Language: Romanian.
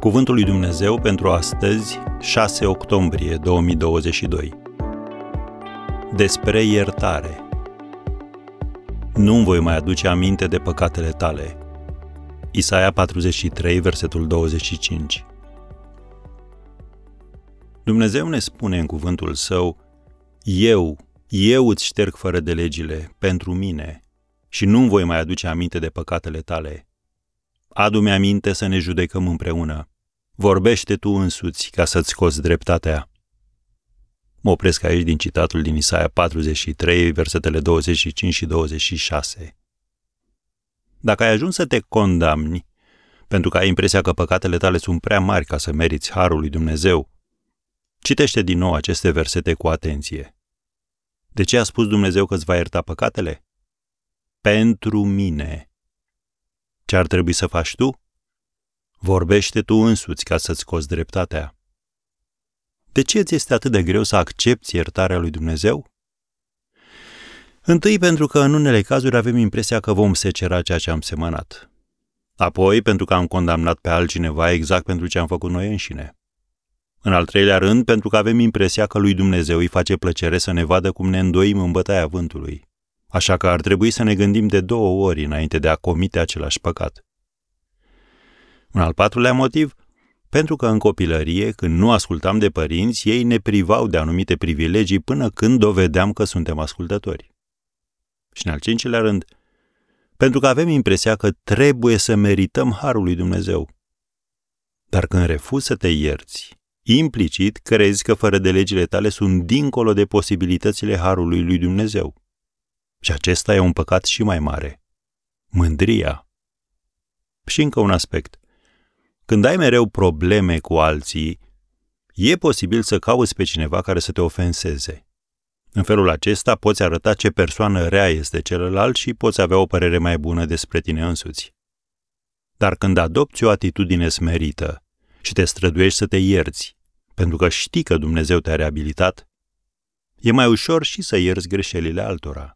Cuvântul lui Dumnezeu pentru astăzi, 6 octombrie 2022. Despre iertare. Nu-mi voi mai aduce aminte de păcatele tale. Isaia 43, versetul 25. Dumnezeu ne spune în cuvântul său, Eu, eu îți șterg fără de legile, pentru mine, și nu-mi voi mai aduce aminte de păcatele tale. Adu-mi aminte să ne judecăm împreună. Vorbește tu însuți ca să-ți scoți dreptatea. Mă opresc aici din citatul din Isaia 43, versetele 25 și 26. Dacă ai ajuns să te condamni, pentru că ai impresia că păcatele tale sunt prea mari ca să meriți harul lui Dumnezeu, citește din nou aceste versete cu atenție. De ce a spus Dumnezeu că îți va ierta păcatele? Pentru mine. Ce ar trebui să faci tu? Vorbește tu însuți ca să-ți scoți dreptatea. De ce ți este atât de greu să accepti iertarea lui Dumnezeu? Întâi pentru că în unele cazuri avem impresia că vom secera ceea ce am semănat. Apoi pentru că am condamnat pe altcineva exact pentru ce am făcut noi înșine. În al treilea rând, pentru că avem impresia că lui Dumnezeu îi face plăcere să ne vadă cum ne îndoim în bătaia vântului. Așa că ar trebui să ne gândim de două ori înainte de a comite același păcat. Un al patrulea motiv, pentru că în copilărie, când nu ascultam de părinți, ei ne privau de anumite privilegii până când dovedeam că suntem ascultători. Și în al cincilea rând, pentru că avem impresia că trebuie să merităm harul lui Dumnezeu. Dar când refuzi să te ierți, implicit crezi că fără de legile tale sunt dincolo de posibilitățile harului lui Dumnezeu. Și acesta e un păcat și mai mare. Mândria. Și încă un aspect. Când ai mereu probleme cu alții, e posibil să cauți pe cineva care să te ofenseze. În felul acesta poți arăta ce persoană rea este celălalt și poți avea o părere mai bună despre tine însuți. Dar când adopți o atitudine smerită și te străduiești să te ierți, pentru că știi că Dumnezeu te-a reabilitat, e mai ușor și să ierți greșelile altora.